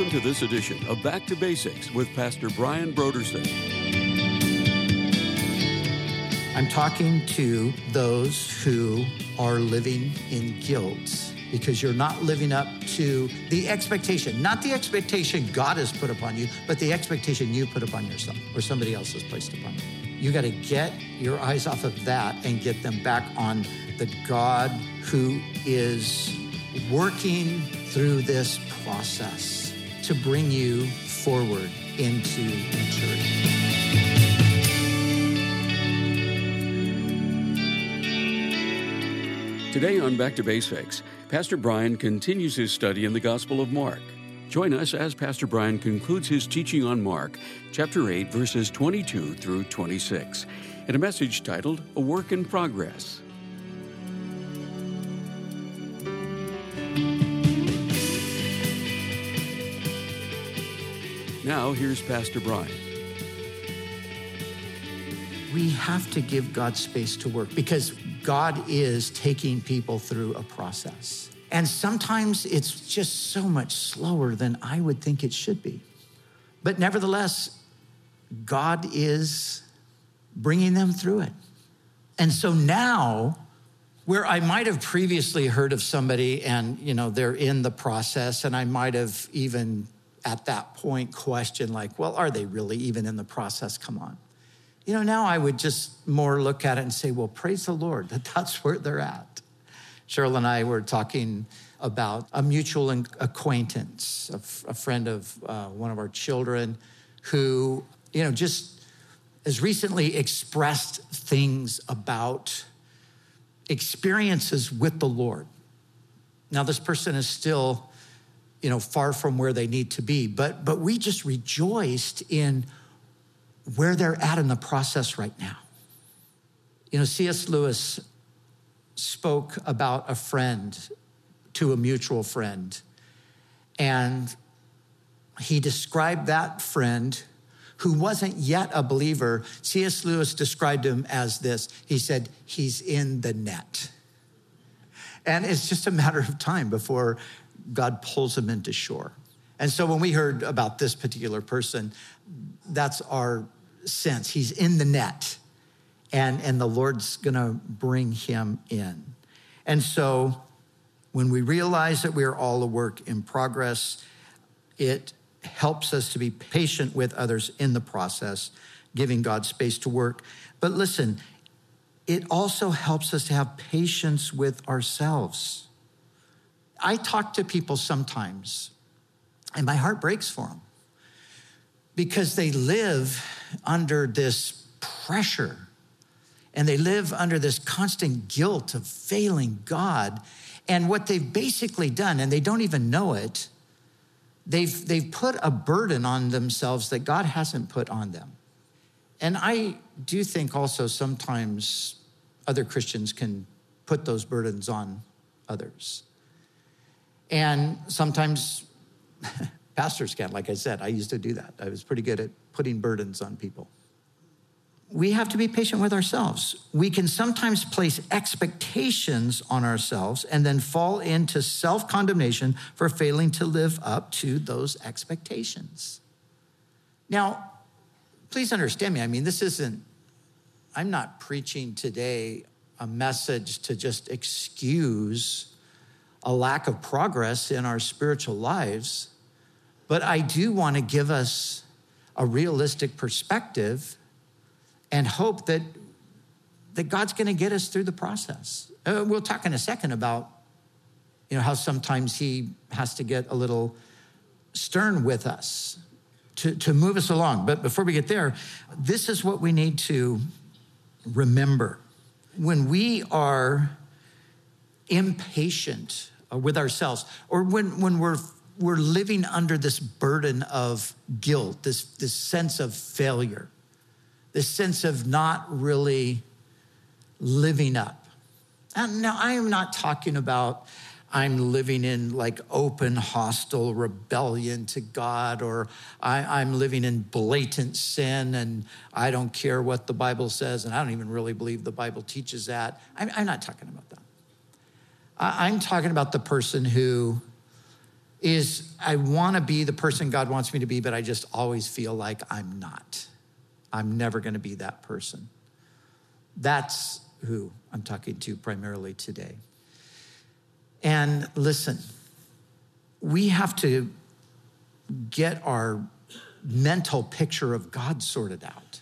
Welcome to this edition of Back to Basics with Pastor Brian Brodersen. I'm talking to those who are living in guilt because you're not living up to the expectation, not the expectation God has put upon you, but the expectation you put upon yourself or somebody else has placed upon you. You got to get your eyes off of that and get them back on the God who is working through this process to bring you forward into maturity. Today on Back to Basics, Pastor Brian continues his study in the Gospel of Mark. Join us as Pastor Brian concludes his teaching on Mark, chapter 8, verses 22 through 26, in a message titled A Work in Progress. Now, here's Pastor Brian. We have to give God space to work because God is taking people through a process. And sometimes it's just so much slower than I would think it should be. But nevertheless, God is bringing them through it. And so now, where I might have previously heard of somebody and, you know, they're in the process, and I might have even at that point question like, well, are they really even in the process? Come on. You know, now I would just more look at it and say, well, praise the Lord that that's where they're at. Cheryl and I were talking about a mutual acquaintance, a, f- a friend of uh, one of our children who, you know, just has recently expressed things about experiences with the Lord. Now, this person is still, you know, far from where they need to be, but, but we just rejoiced in where they're at in the process right now. You know, C.S. Lewis spoke about a friend to a mutual friend, and he described that friend who wasn't yet a believer. C.S. Lewis described him as this he said, He's in the net. And it's just a matter of time before God pulls him into shore. And so when we heard about this particular person, that's our sense. He's in the net, and, and the Lord's gonna bring him in. And so when we realize that we are all a work in progress, it helps us to be patient with others in the process, giving God space to work. But listen, it also helps us to have patience with ourselves. I talk to people sometimes, and my heart breaks for them because they live under this pressure and they live under this constant guilt of failing God. And what they've basically done, and they don't even know it, they've, they've put a burden on themselves that God hasn't put on them. And I do think also sometimes other Christians can put those burdens on others. And sometimes pastors can, like I said, I used to do that. I was pretty good at putting burdens on people we have to be patient with ourselves. We can sometimes place expectations on ourselves and then fall into self condemnation for failing to live up to those expectations. Now, please understand me. I mean, this isn't, I'm not preaching today a message to just excuse a lack of progress in our spiritual lives, but I do want to give us a realistic perspective and hope that, that God's going to get us through the process. Uh, we'll talk in a second about you know, how sometimes He has to get a little stern with us to, to move us along. But before we get there, this is what we need to remember. When we are impatient with ourselves, or when, when we're, we're living under this burden of guilt, this, this sense of failure, this sense of not really living up. And now, I am not talking about I'm living in like open, hostile rebellion to God, or I, am living in blatant sin and I don't care what the Bible says, and I don't even really believe the Bible teaches that. I'm, I'm not talking about that. I'm talking about the person who is I want to be the person God wants me to be, but I just always feel like I'm not. I'm never going to be that person. That's who I'm talking to primarily today. And listen, we have to get our mental picture of God sorted out.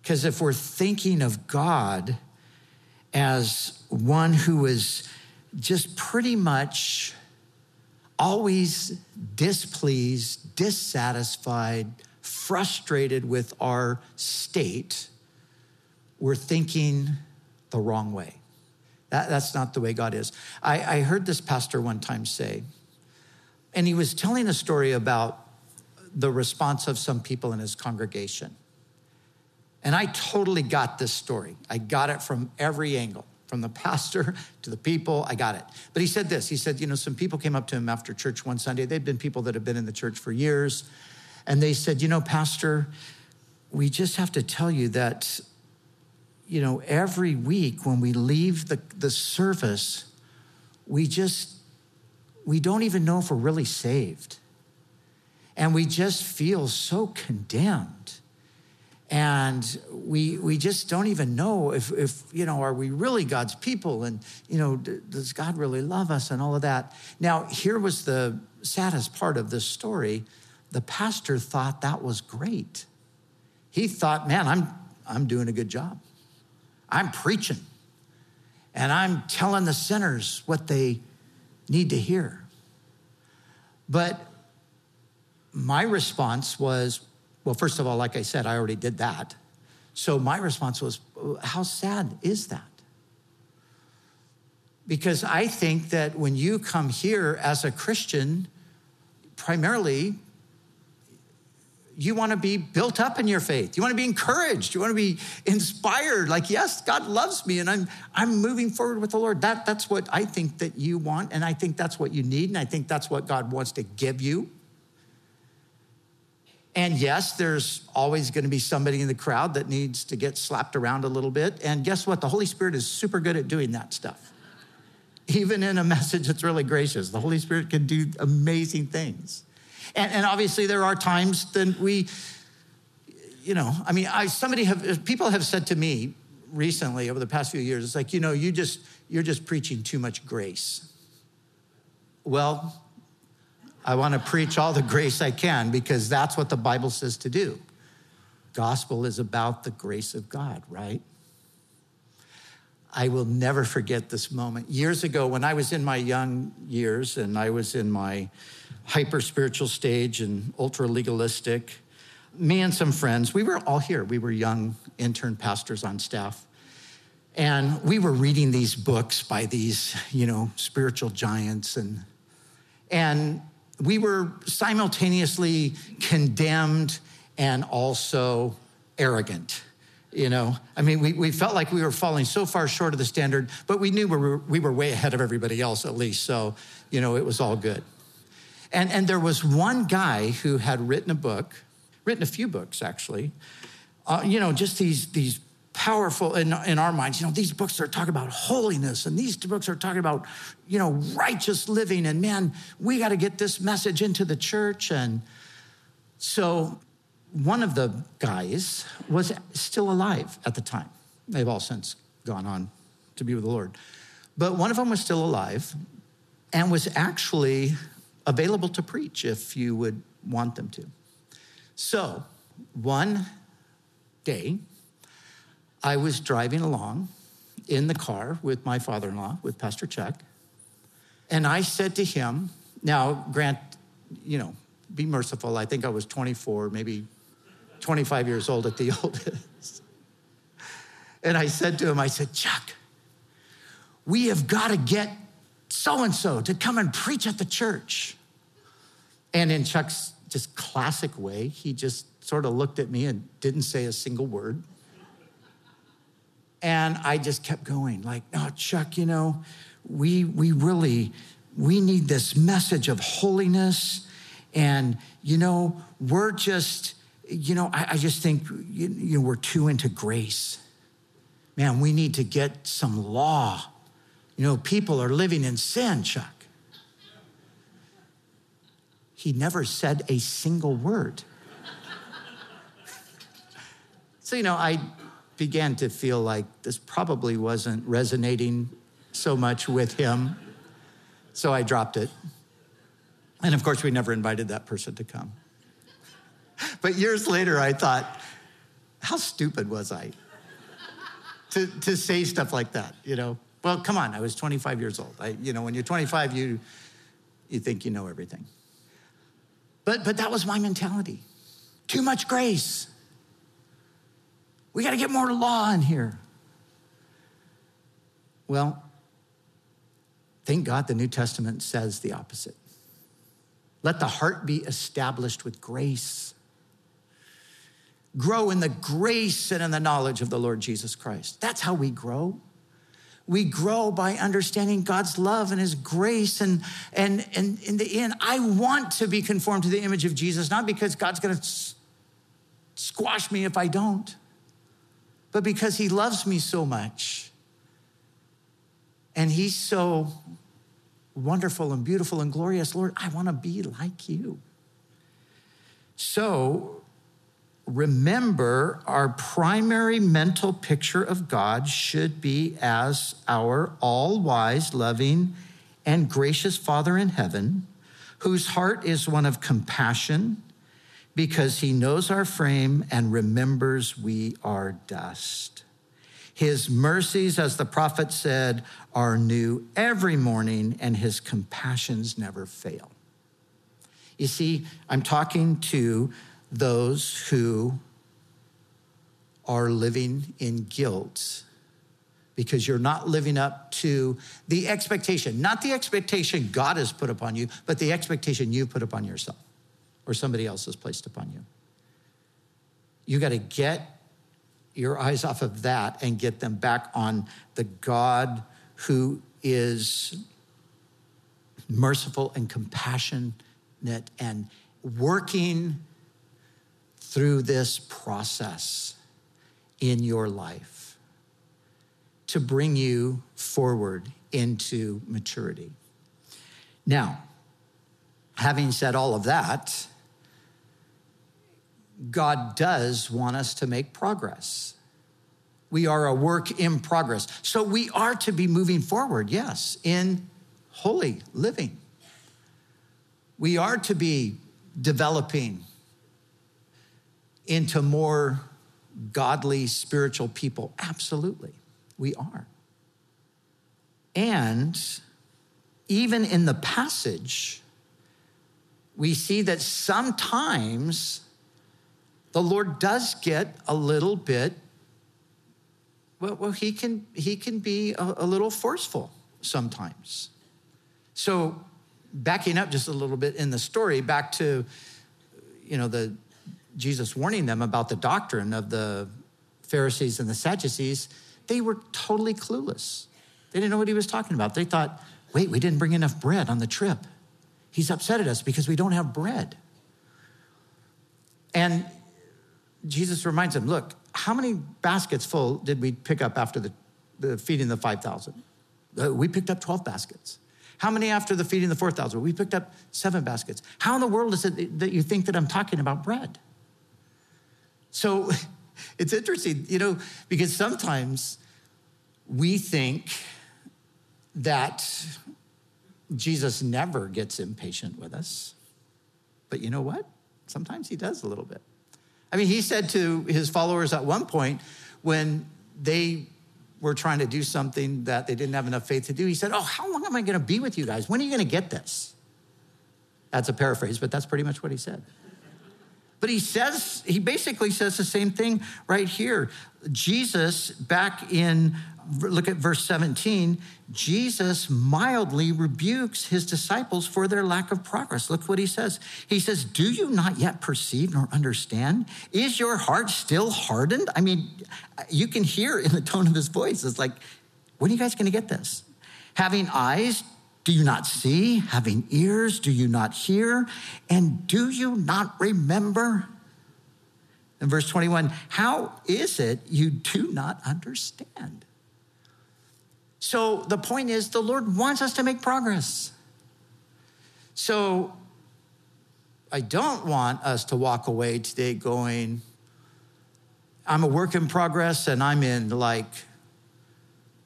Because if we're thinking of God as one who is just pretty much always displeased, dissatisfied, frustrated with our state, we're thinking the wrong way. That, that's not the way God is. I, I heard this pastor one time say, and he was telling a story about the response of some people in his congregation. And I totally got this story. I got it from every angle, from the pastor to the people. I got it. But he said this he said, You know, some people came up to him after church one Sunday. They'd been people that have been in the church for years. And they said, You know, Pastor, we just have to tell you that, you know, every week when we leave the, the service, we just, we don't even know if we're really saved. And we just feel so condemned and we we just don't even know if if you know are we really God's people and you know does God really love us and all of that. Now here was the saddest part of this story. The pastor thought that was great. He thought, "Man, I'm I'm doing a good job. I'm preaching. And I'm telling the sinners what they need to hear." But my response was, well, first of all, like I said, I already did that. So my response was, oh, how sad is that? Because I think that when you come here as a Christian, primarily, you want to be built up in your faith. You want to be encouraged. You want to be inspired. Like, yes, God loves me and I'm, I'm moving forward with the Lord. That, that's what I think that you want. And I think that's what you need. And I think that's what God wants to give you. And yes, there's always going to be somebody in the crowd that needs to get slapped around a little bit. And guess what? The Holy Spirit is super good at doing that stuff. Even in a message that's really gracious, the Holy Spirit can do amazing things. And, and obviously, there are times that we, you know, I mean, I, somebody have, people have said to me recently over the past few years, it's like, you know, you just, you're just preaching too much grace. Well, I want to preach all the grace I can because that's what the Bible says to do. Gospel is about the grace of God, right? I will never forget this moment. Years ago, when I was in my young years and I was in my hyper spiritual stage and ultra legalistic, me and some friends, we were all here. We were young intern pastors on staff. And we were reading these books by these, you know, spiritual giants and and we were simultaneously condemned and also arrogant. You know, I mean, we, we felt like we were falling so far short of the standard, but we knew we were, we were way ahead of everybody else at least. So, you know, it was all good. And, and there was one guy who had written a book, written a few books actually, uh, you know, just these, these powerful in, in our minds. You know, these books are talking about holiness and these books are talking about, you know, righteous living. And man, we got to get this message into the church. And so one of the guys was still alive at the time. They've all since gone on to be with the Lord. But one of them was still alive and was actually available to preach if you would want them to. So one day, I was driving along in the car with my father in law, with Pastor Chuck, and I said to him, Now, Grant, you know, be merciful. I think I was 24, maybe 25 years old at the oldest. And I said to him, I said, Chuck, we have got to get so and so to come and preach at the church. And in Chuck's just classic way, he just sort of looked at me and didn't say a single word. And I just kept going, like, oh, Chuck, you know, we, we really, we need this message of holiness. And, you know, we're just, you know, I, I just think, you, you know, we're too into grace. Man, we need to get some law. You know, people are living in sin, Chuck. he never said a single word. so, you know, I began to feel like this probably wasn't resonating so much with him. So I dropped it. And of course, we never invited that person to come. But years later, I thought, how stupid was I to, to say stuff like that, you know? Well, come on, I was 25 years old. I, you know, when you're 25, you, you think you know everything. But, but that was my mentality. Too much grace. We got to get more law in here. Well, thank God the New Testament says the opposite. Let the heart be established with grace. Grow in the grace and in the knowledge of the Lord Jesus Christ. That's how we grow. We grow by understanding God's love and his grace. And, and, and in the end, I want to be conformed to the image of Jesus, not because God's going to squash me if I don't, but because he loves me so much. And he's so wonderful and beautiful and glorious. Lord, I want to be like you. So remember, our primary mental picture of God should be as our all wise, loving, and gracious Father in heaven, whose heart is one of compassion because he knows our frame and remembers we are dust. His mercies, as the prophet said, are new every morning, and his compassions never fail. You see, I'm talking to those who are living in guilt because you're not living up to the expectation, not the expectation God has put upon you, but the expectation you put upon yourself or somebody else has placed upon you. You got to get your eyes off of that and get them back on the God who is merciful and compassionate and working through this process in your life to bring you forward into maturity. Now, having said all of that, God does want us to make progress. We are a work in progress. So we are to be moving forward, yes, in holy living. We are to be developing into more godly spiritual people? Absolutely, we are. And even in the passage, we see that sometimes the Lord does get a little bit, well, well he, can, he can be a, a little forceful sometimes. So, backing up just a little bit in the story, back to, you know, the Jesus warning them about the doctrine of the Pharisees and the Sadducees, they were totally clueless. They didn't know what he was talking about. They thought, wait, we didn't bring enough bread on the trip. He's upset at us because we don't have bread. And Jesus reminds them, look, how many baskets full did we pick up after the, the feeding the 5,000? Uh, we picked up 12 baskets. How many after the feeding the 4,000? We picked up seven baskets. How in the world is it that you think that I'm talking about bread? So it's interesting, you know, because sometimes we think that Jesus never gets impatient with us. But you know what? Sometimes he does a little bit. I mean, he said to his followers at one point when they were trying to do something that they didn't have enough faith to do, he said, Oh, how long am I going to be with you guys? When are you going to get this? That's a paraphrase, but that's pretty much what he said. But he says, he basically says the same thing right here. Jesus, back in, look at verse 17, Jesus mildly rebukes his disciples for their lack of progress. Look what he says. He says, Do you not yet perceive nor understand? Is your heart still hardened? I mean, you can hear in the tone of his voice, it's like, when are you guys going to get this? Having eyes, do you not see? Having ears, do you not hear? And do you not remember? In verse 21, how is it you do not understand? So the point is, the Lord wants us to make progress. So I don't want us to walk away today going, I'm a work in progress and I'm in like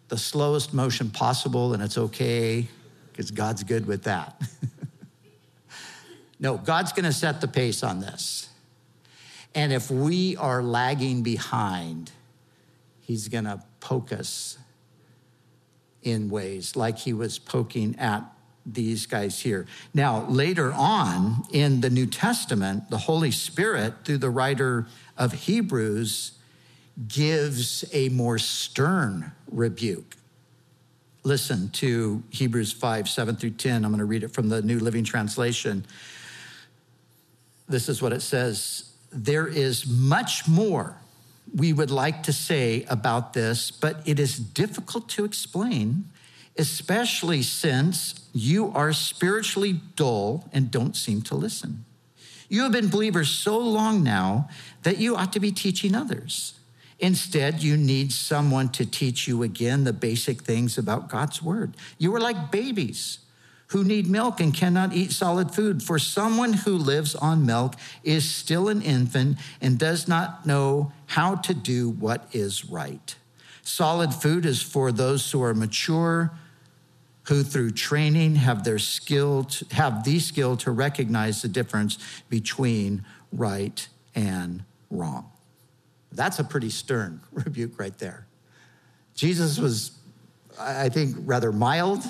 the slowest motion possible and it's okay because God's good with that. no, God's going to set the pace on this. And if we are lagging behind, He's going to poke us in ways like He was poking at these guys here. Now, later on in the New Testament, the Holy Spirit, through the writer of Hebrews, gives a more stern rebuke. Listen to Hebrews 5, 7 through 10. I'm going to read it from the New Living Translation. This is what it says There is much more we would like to say about this, but it is difficult to explain especially since you are spiritually dull and don't seem to listen. You have been believers so long now that you ought to be teaching others. Instead, you need someone to teach you again the basic things about God's word. You are like babies who need milk and cannot eat solid food. For someone who lives on milk is still an infant and does not know how to do what is right. Solid food is for those who are mature who through training have their skill to, have the skill to recognize the difference between right and wrong. That's a pretty stern rebuke right there. Jesus was, I think, rather mild.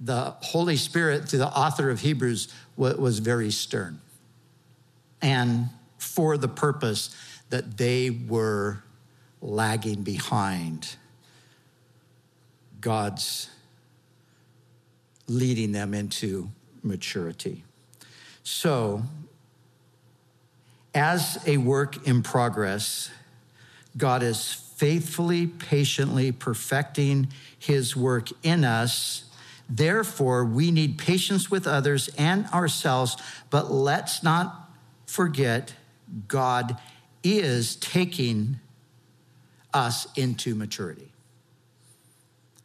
The Holy Spirit, to the author of Hebrews, was very stern. And for the purpose that they were lagging behind God's leading them into maturity. So, as a work in progress, God is faithfully, patiently perfecting his work in us. Therefore, we need patience with others and ourselves, but let's not forget God is taking us into maturity.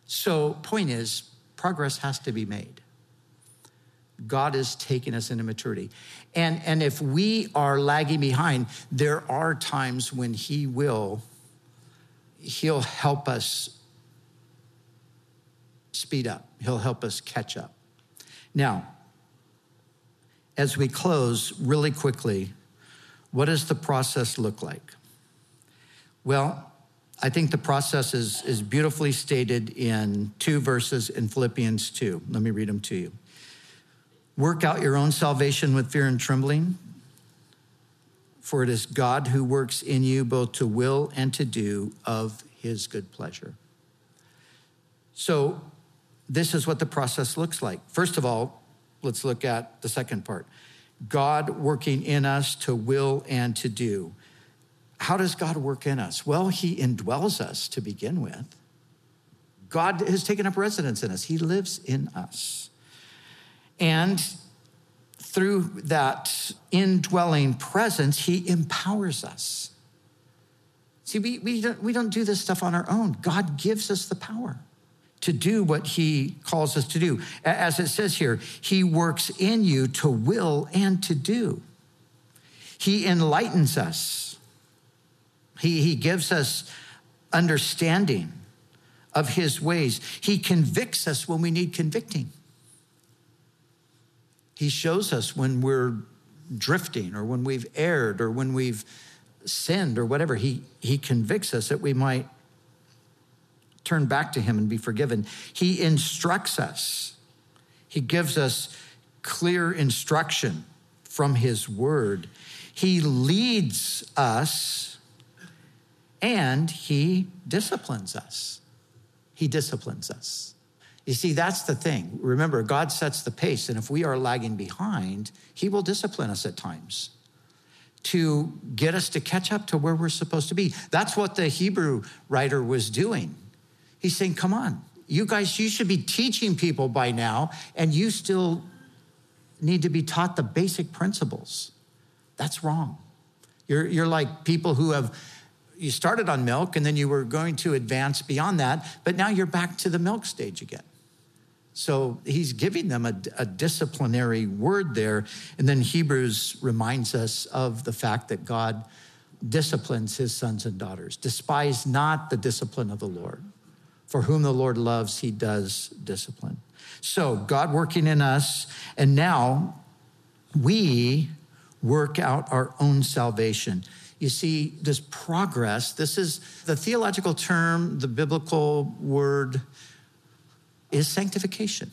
So, point is, progress has to be made. God is taking us into maturity. And, and if we are lagging behind, there are times when He will, He'll help us speed up, He'll help us catch up. Now, as we close really quickly, what does the process look like? Well, I think the process is, is beautifully stated in two verses in Philippians 2. Let me read them to you. Work out your own salvation with fear and trembling, for it is God who works in you both to will and to do of his good pleasure. So, this is what the process looks like. First of all, let's look at the second part God working in us to will and to do. How does God work in us? Well, He indwells us to begin with. God has taken up residence in us, He lives in us. And through that indwelling presence, He empowers us. See, we, we, don't, we don't do this stuff on our own. God gives us the power to do what He calls us to do. As it says here, He works in you to will and to do. He enlightens us he, he gives us understanding of his ways. He convicts us when we need convicting. He shows us when we're drifting or when we've erred or when we've sinned or whatever. He, he convicts us that we might turn back to him and be forgiven. He instructs us. He gives us clear instruction from his word. He leads us and he disciplines us. He disciplines us. You see, that's the thing. Remember, God sets the pace, and if we are lagging behind, he will discipline us at times to get us to catch up to where we're supposed to be. That's what the Hebrew writer was doing. He's saying, Come on, you guys, you should be teaching people by now, and you still need to be taught the basic principles. That's wrong. You're, you're like people who have you started on milk and then you were going to advance beyond that, but now you're back to the milk stage again. So he's giving them a, a, disciplinary word there. And then Hebrews reminds us of the fact that God disciplines his sons and daughters. Despise not the discipline of the Lord. For whom the Lord loves, he does discipline. So God working in us, and now we work out our own salvation. You see, this progress, this is the theological term, the biblical word is sanctification.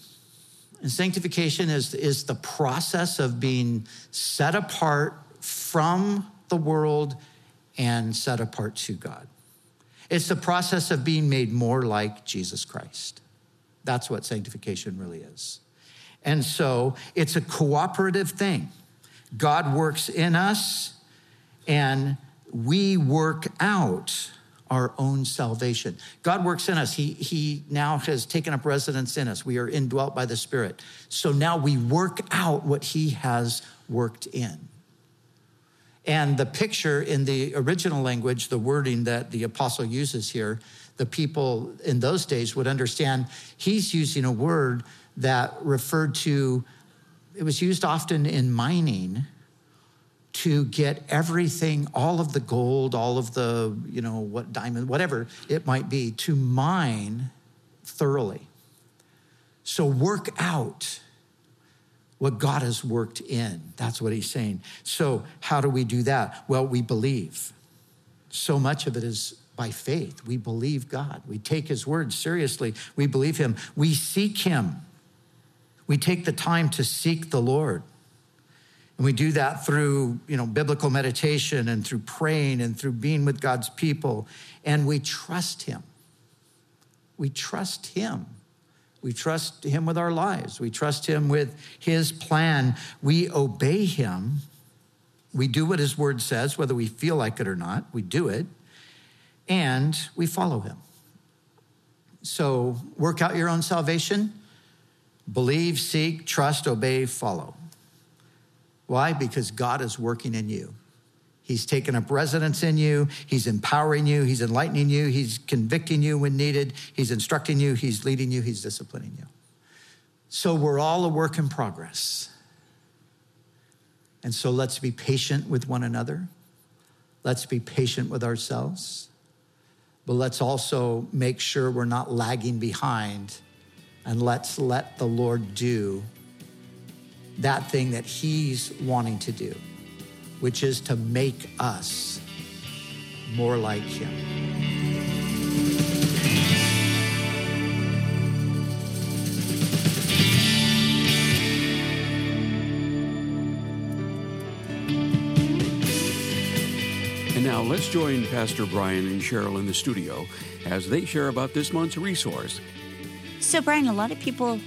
And sanctification is, is the process of being set apart from the world and set apart to God. It's the process of being made more like Jesus Christ. That's what sanctification really is. And so it's a cooperative thing. God works in us and we work out our own salvation. God works in us. He, he now has taken up residence in us. We are indwelt by the Spirit. So now we work out what He has worked in. And the picture in the original language, the wording that the apostle uses here, the people in those days would understand he's using a word that referred to, it was used often in mining to get everything, all of the gold, all of the, you know, what diamond, whatever it might be, to mine thoroughly. So work out what God has worked in. That's what he's saying. So, how do we do that? Well, we believe. So much of it is by faith. We believe God. We take his word seriously. We believe him. We seek him. We take the time to seek the Lord. And we do that through, you know, biblical meditation and through praying and through being with God's people. And we trust him. We trust him. We trust him with our lives. We trust him with his plan. We obey him. We do what his word says, whether we feel like it or not. We do it. And we follow him. So work out your own salvation. Believe, seek, trust, obey, follow. Why? Because God is working in you. He's taken up residence in you. He's empowering you. He's enlightening you. He's convicting you when needed. He's instructing you. He's leading you. He's disciplining you. So we're all a work in progress. And so let's be patient with one another. Let's be patient with ourselves. But let's also make sure we're not lagging behind. And let's let the Lord do that thing that He's wanting to do, which is to make us more like Him. And now let's join Pastor Brian and Cheryl in the studio as they share about this month's resource. So, Brian, a lot of people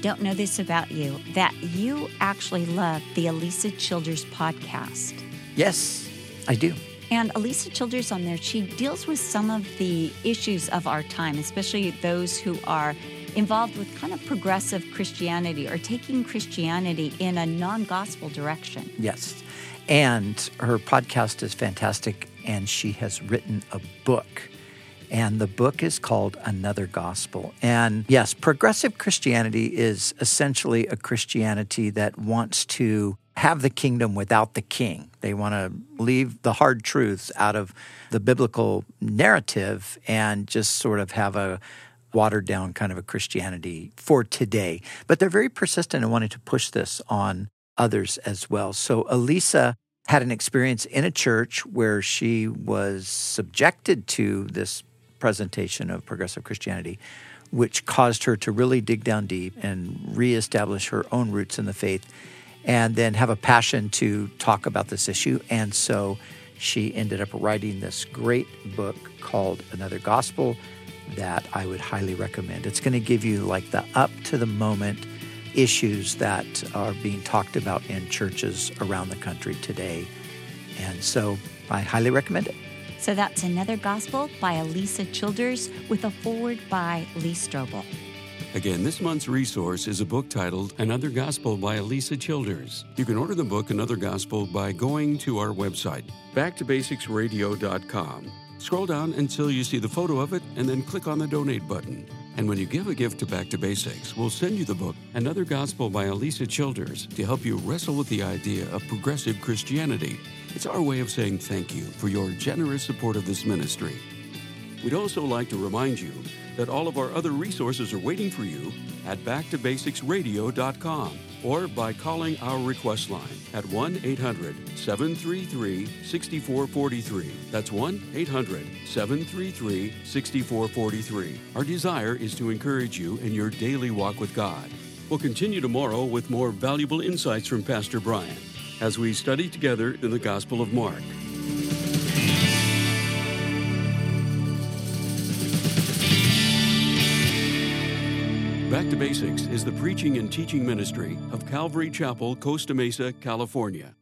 don't know this about you that you actually love the Alisa Childers podcast. Yes, I do. And Alisa Childers on there, she deals with some of the issues of our time, especially those who are involved with kind of progressive Christianity or taking Christianity in a non gospel direction. Yes. And her podcast is fantastic, and she has written a book and the book is called Another Gospel. And yes, progressive Christianity is essentially a Christianity that wants to have the kingdom without the king. They want to leave the hard truths out of the biblical narrative and just sort of have a watered down kind of a Christianity for today. But they're very persistent in wanting to push this on others as well. So Alisa had an experience in a church where she was subjected to this presentation of progressive Christianity, which caused her to really dig down deep and reestablish her own roots in the faith and then have a passion to talk about this issue. And so she ended up writing this great book called Another Gospel that I would highly recommend. It's going to give you like the up to the moment issues that are being talked about in churches around the country today. And so I highly recommend it. So that's another gospel by Alisa Childers with a forward by Lee Strobel. Again, this month's resource is a book titled Another Gospel by Alisa Childers. You can order the book Another Gospel by going to our website, backtobasicsradio.com. Scroll down until you see the photo of it and then click on the donate button. And when you give a gift to Back to Basics, we'll send you the book Another Gospel by Elisa Childers to help you wrestle with the idea of progressive Christianity. It's our way of saying thank you for your generous support of this ministry. We'd also like to remind you that all of our other resources are waiting for you at backtobasicsradio.com or by calling our request line at 1 800 733 6443. That's 1 800 733 6443. Our desire is to encourage you in your daily walk with God. We'll continue tomorrow with more valuable insights from Pastor Brian as we study together in the Gospel of Mark. Back to Basics is the preaching and teaching ministry of Calvary Chapel, Costa Mesa, California.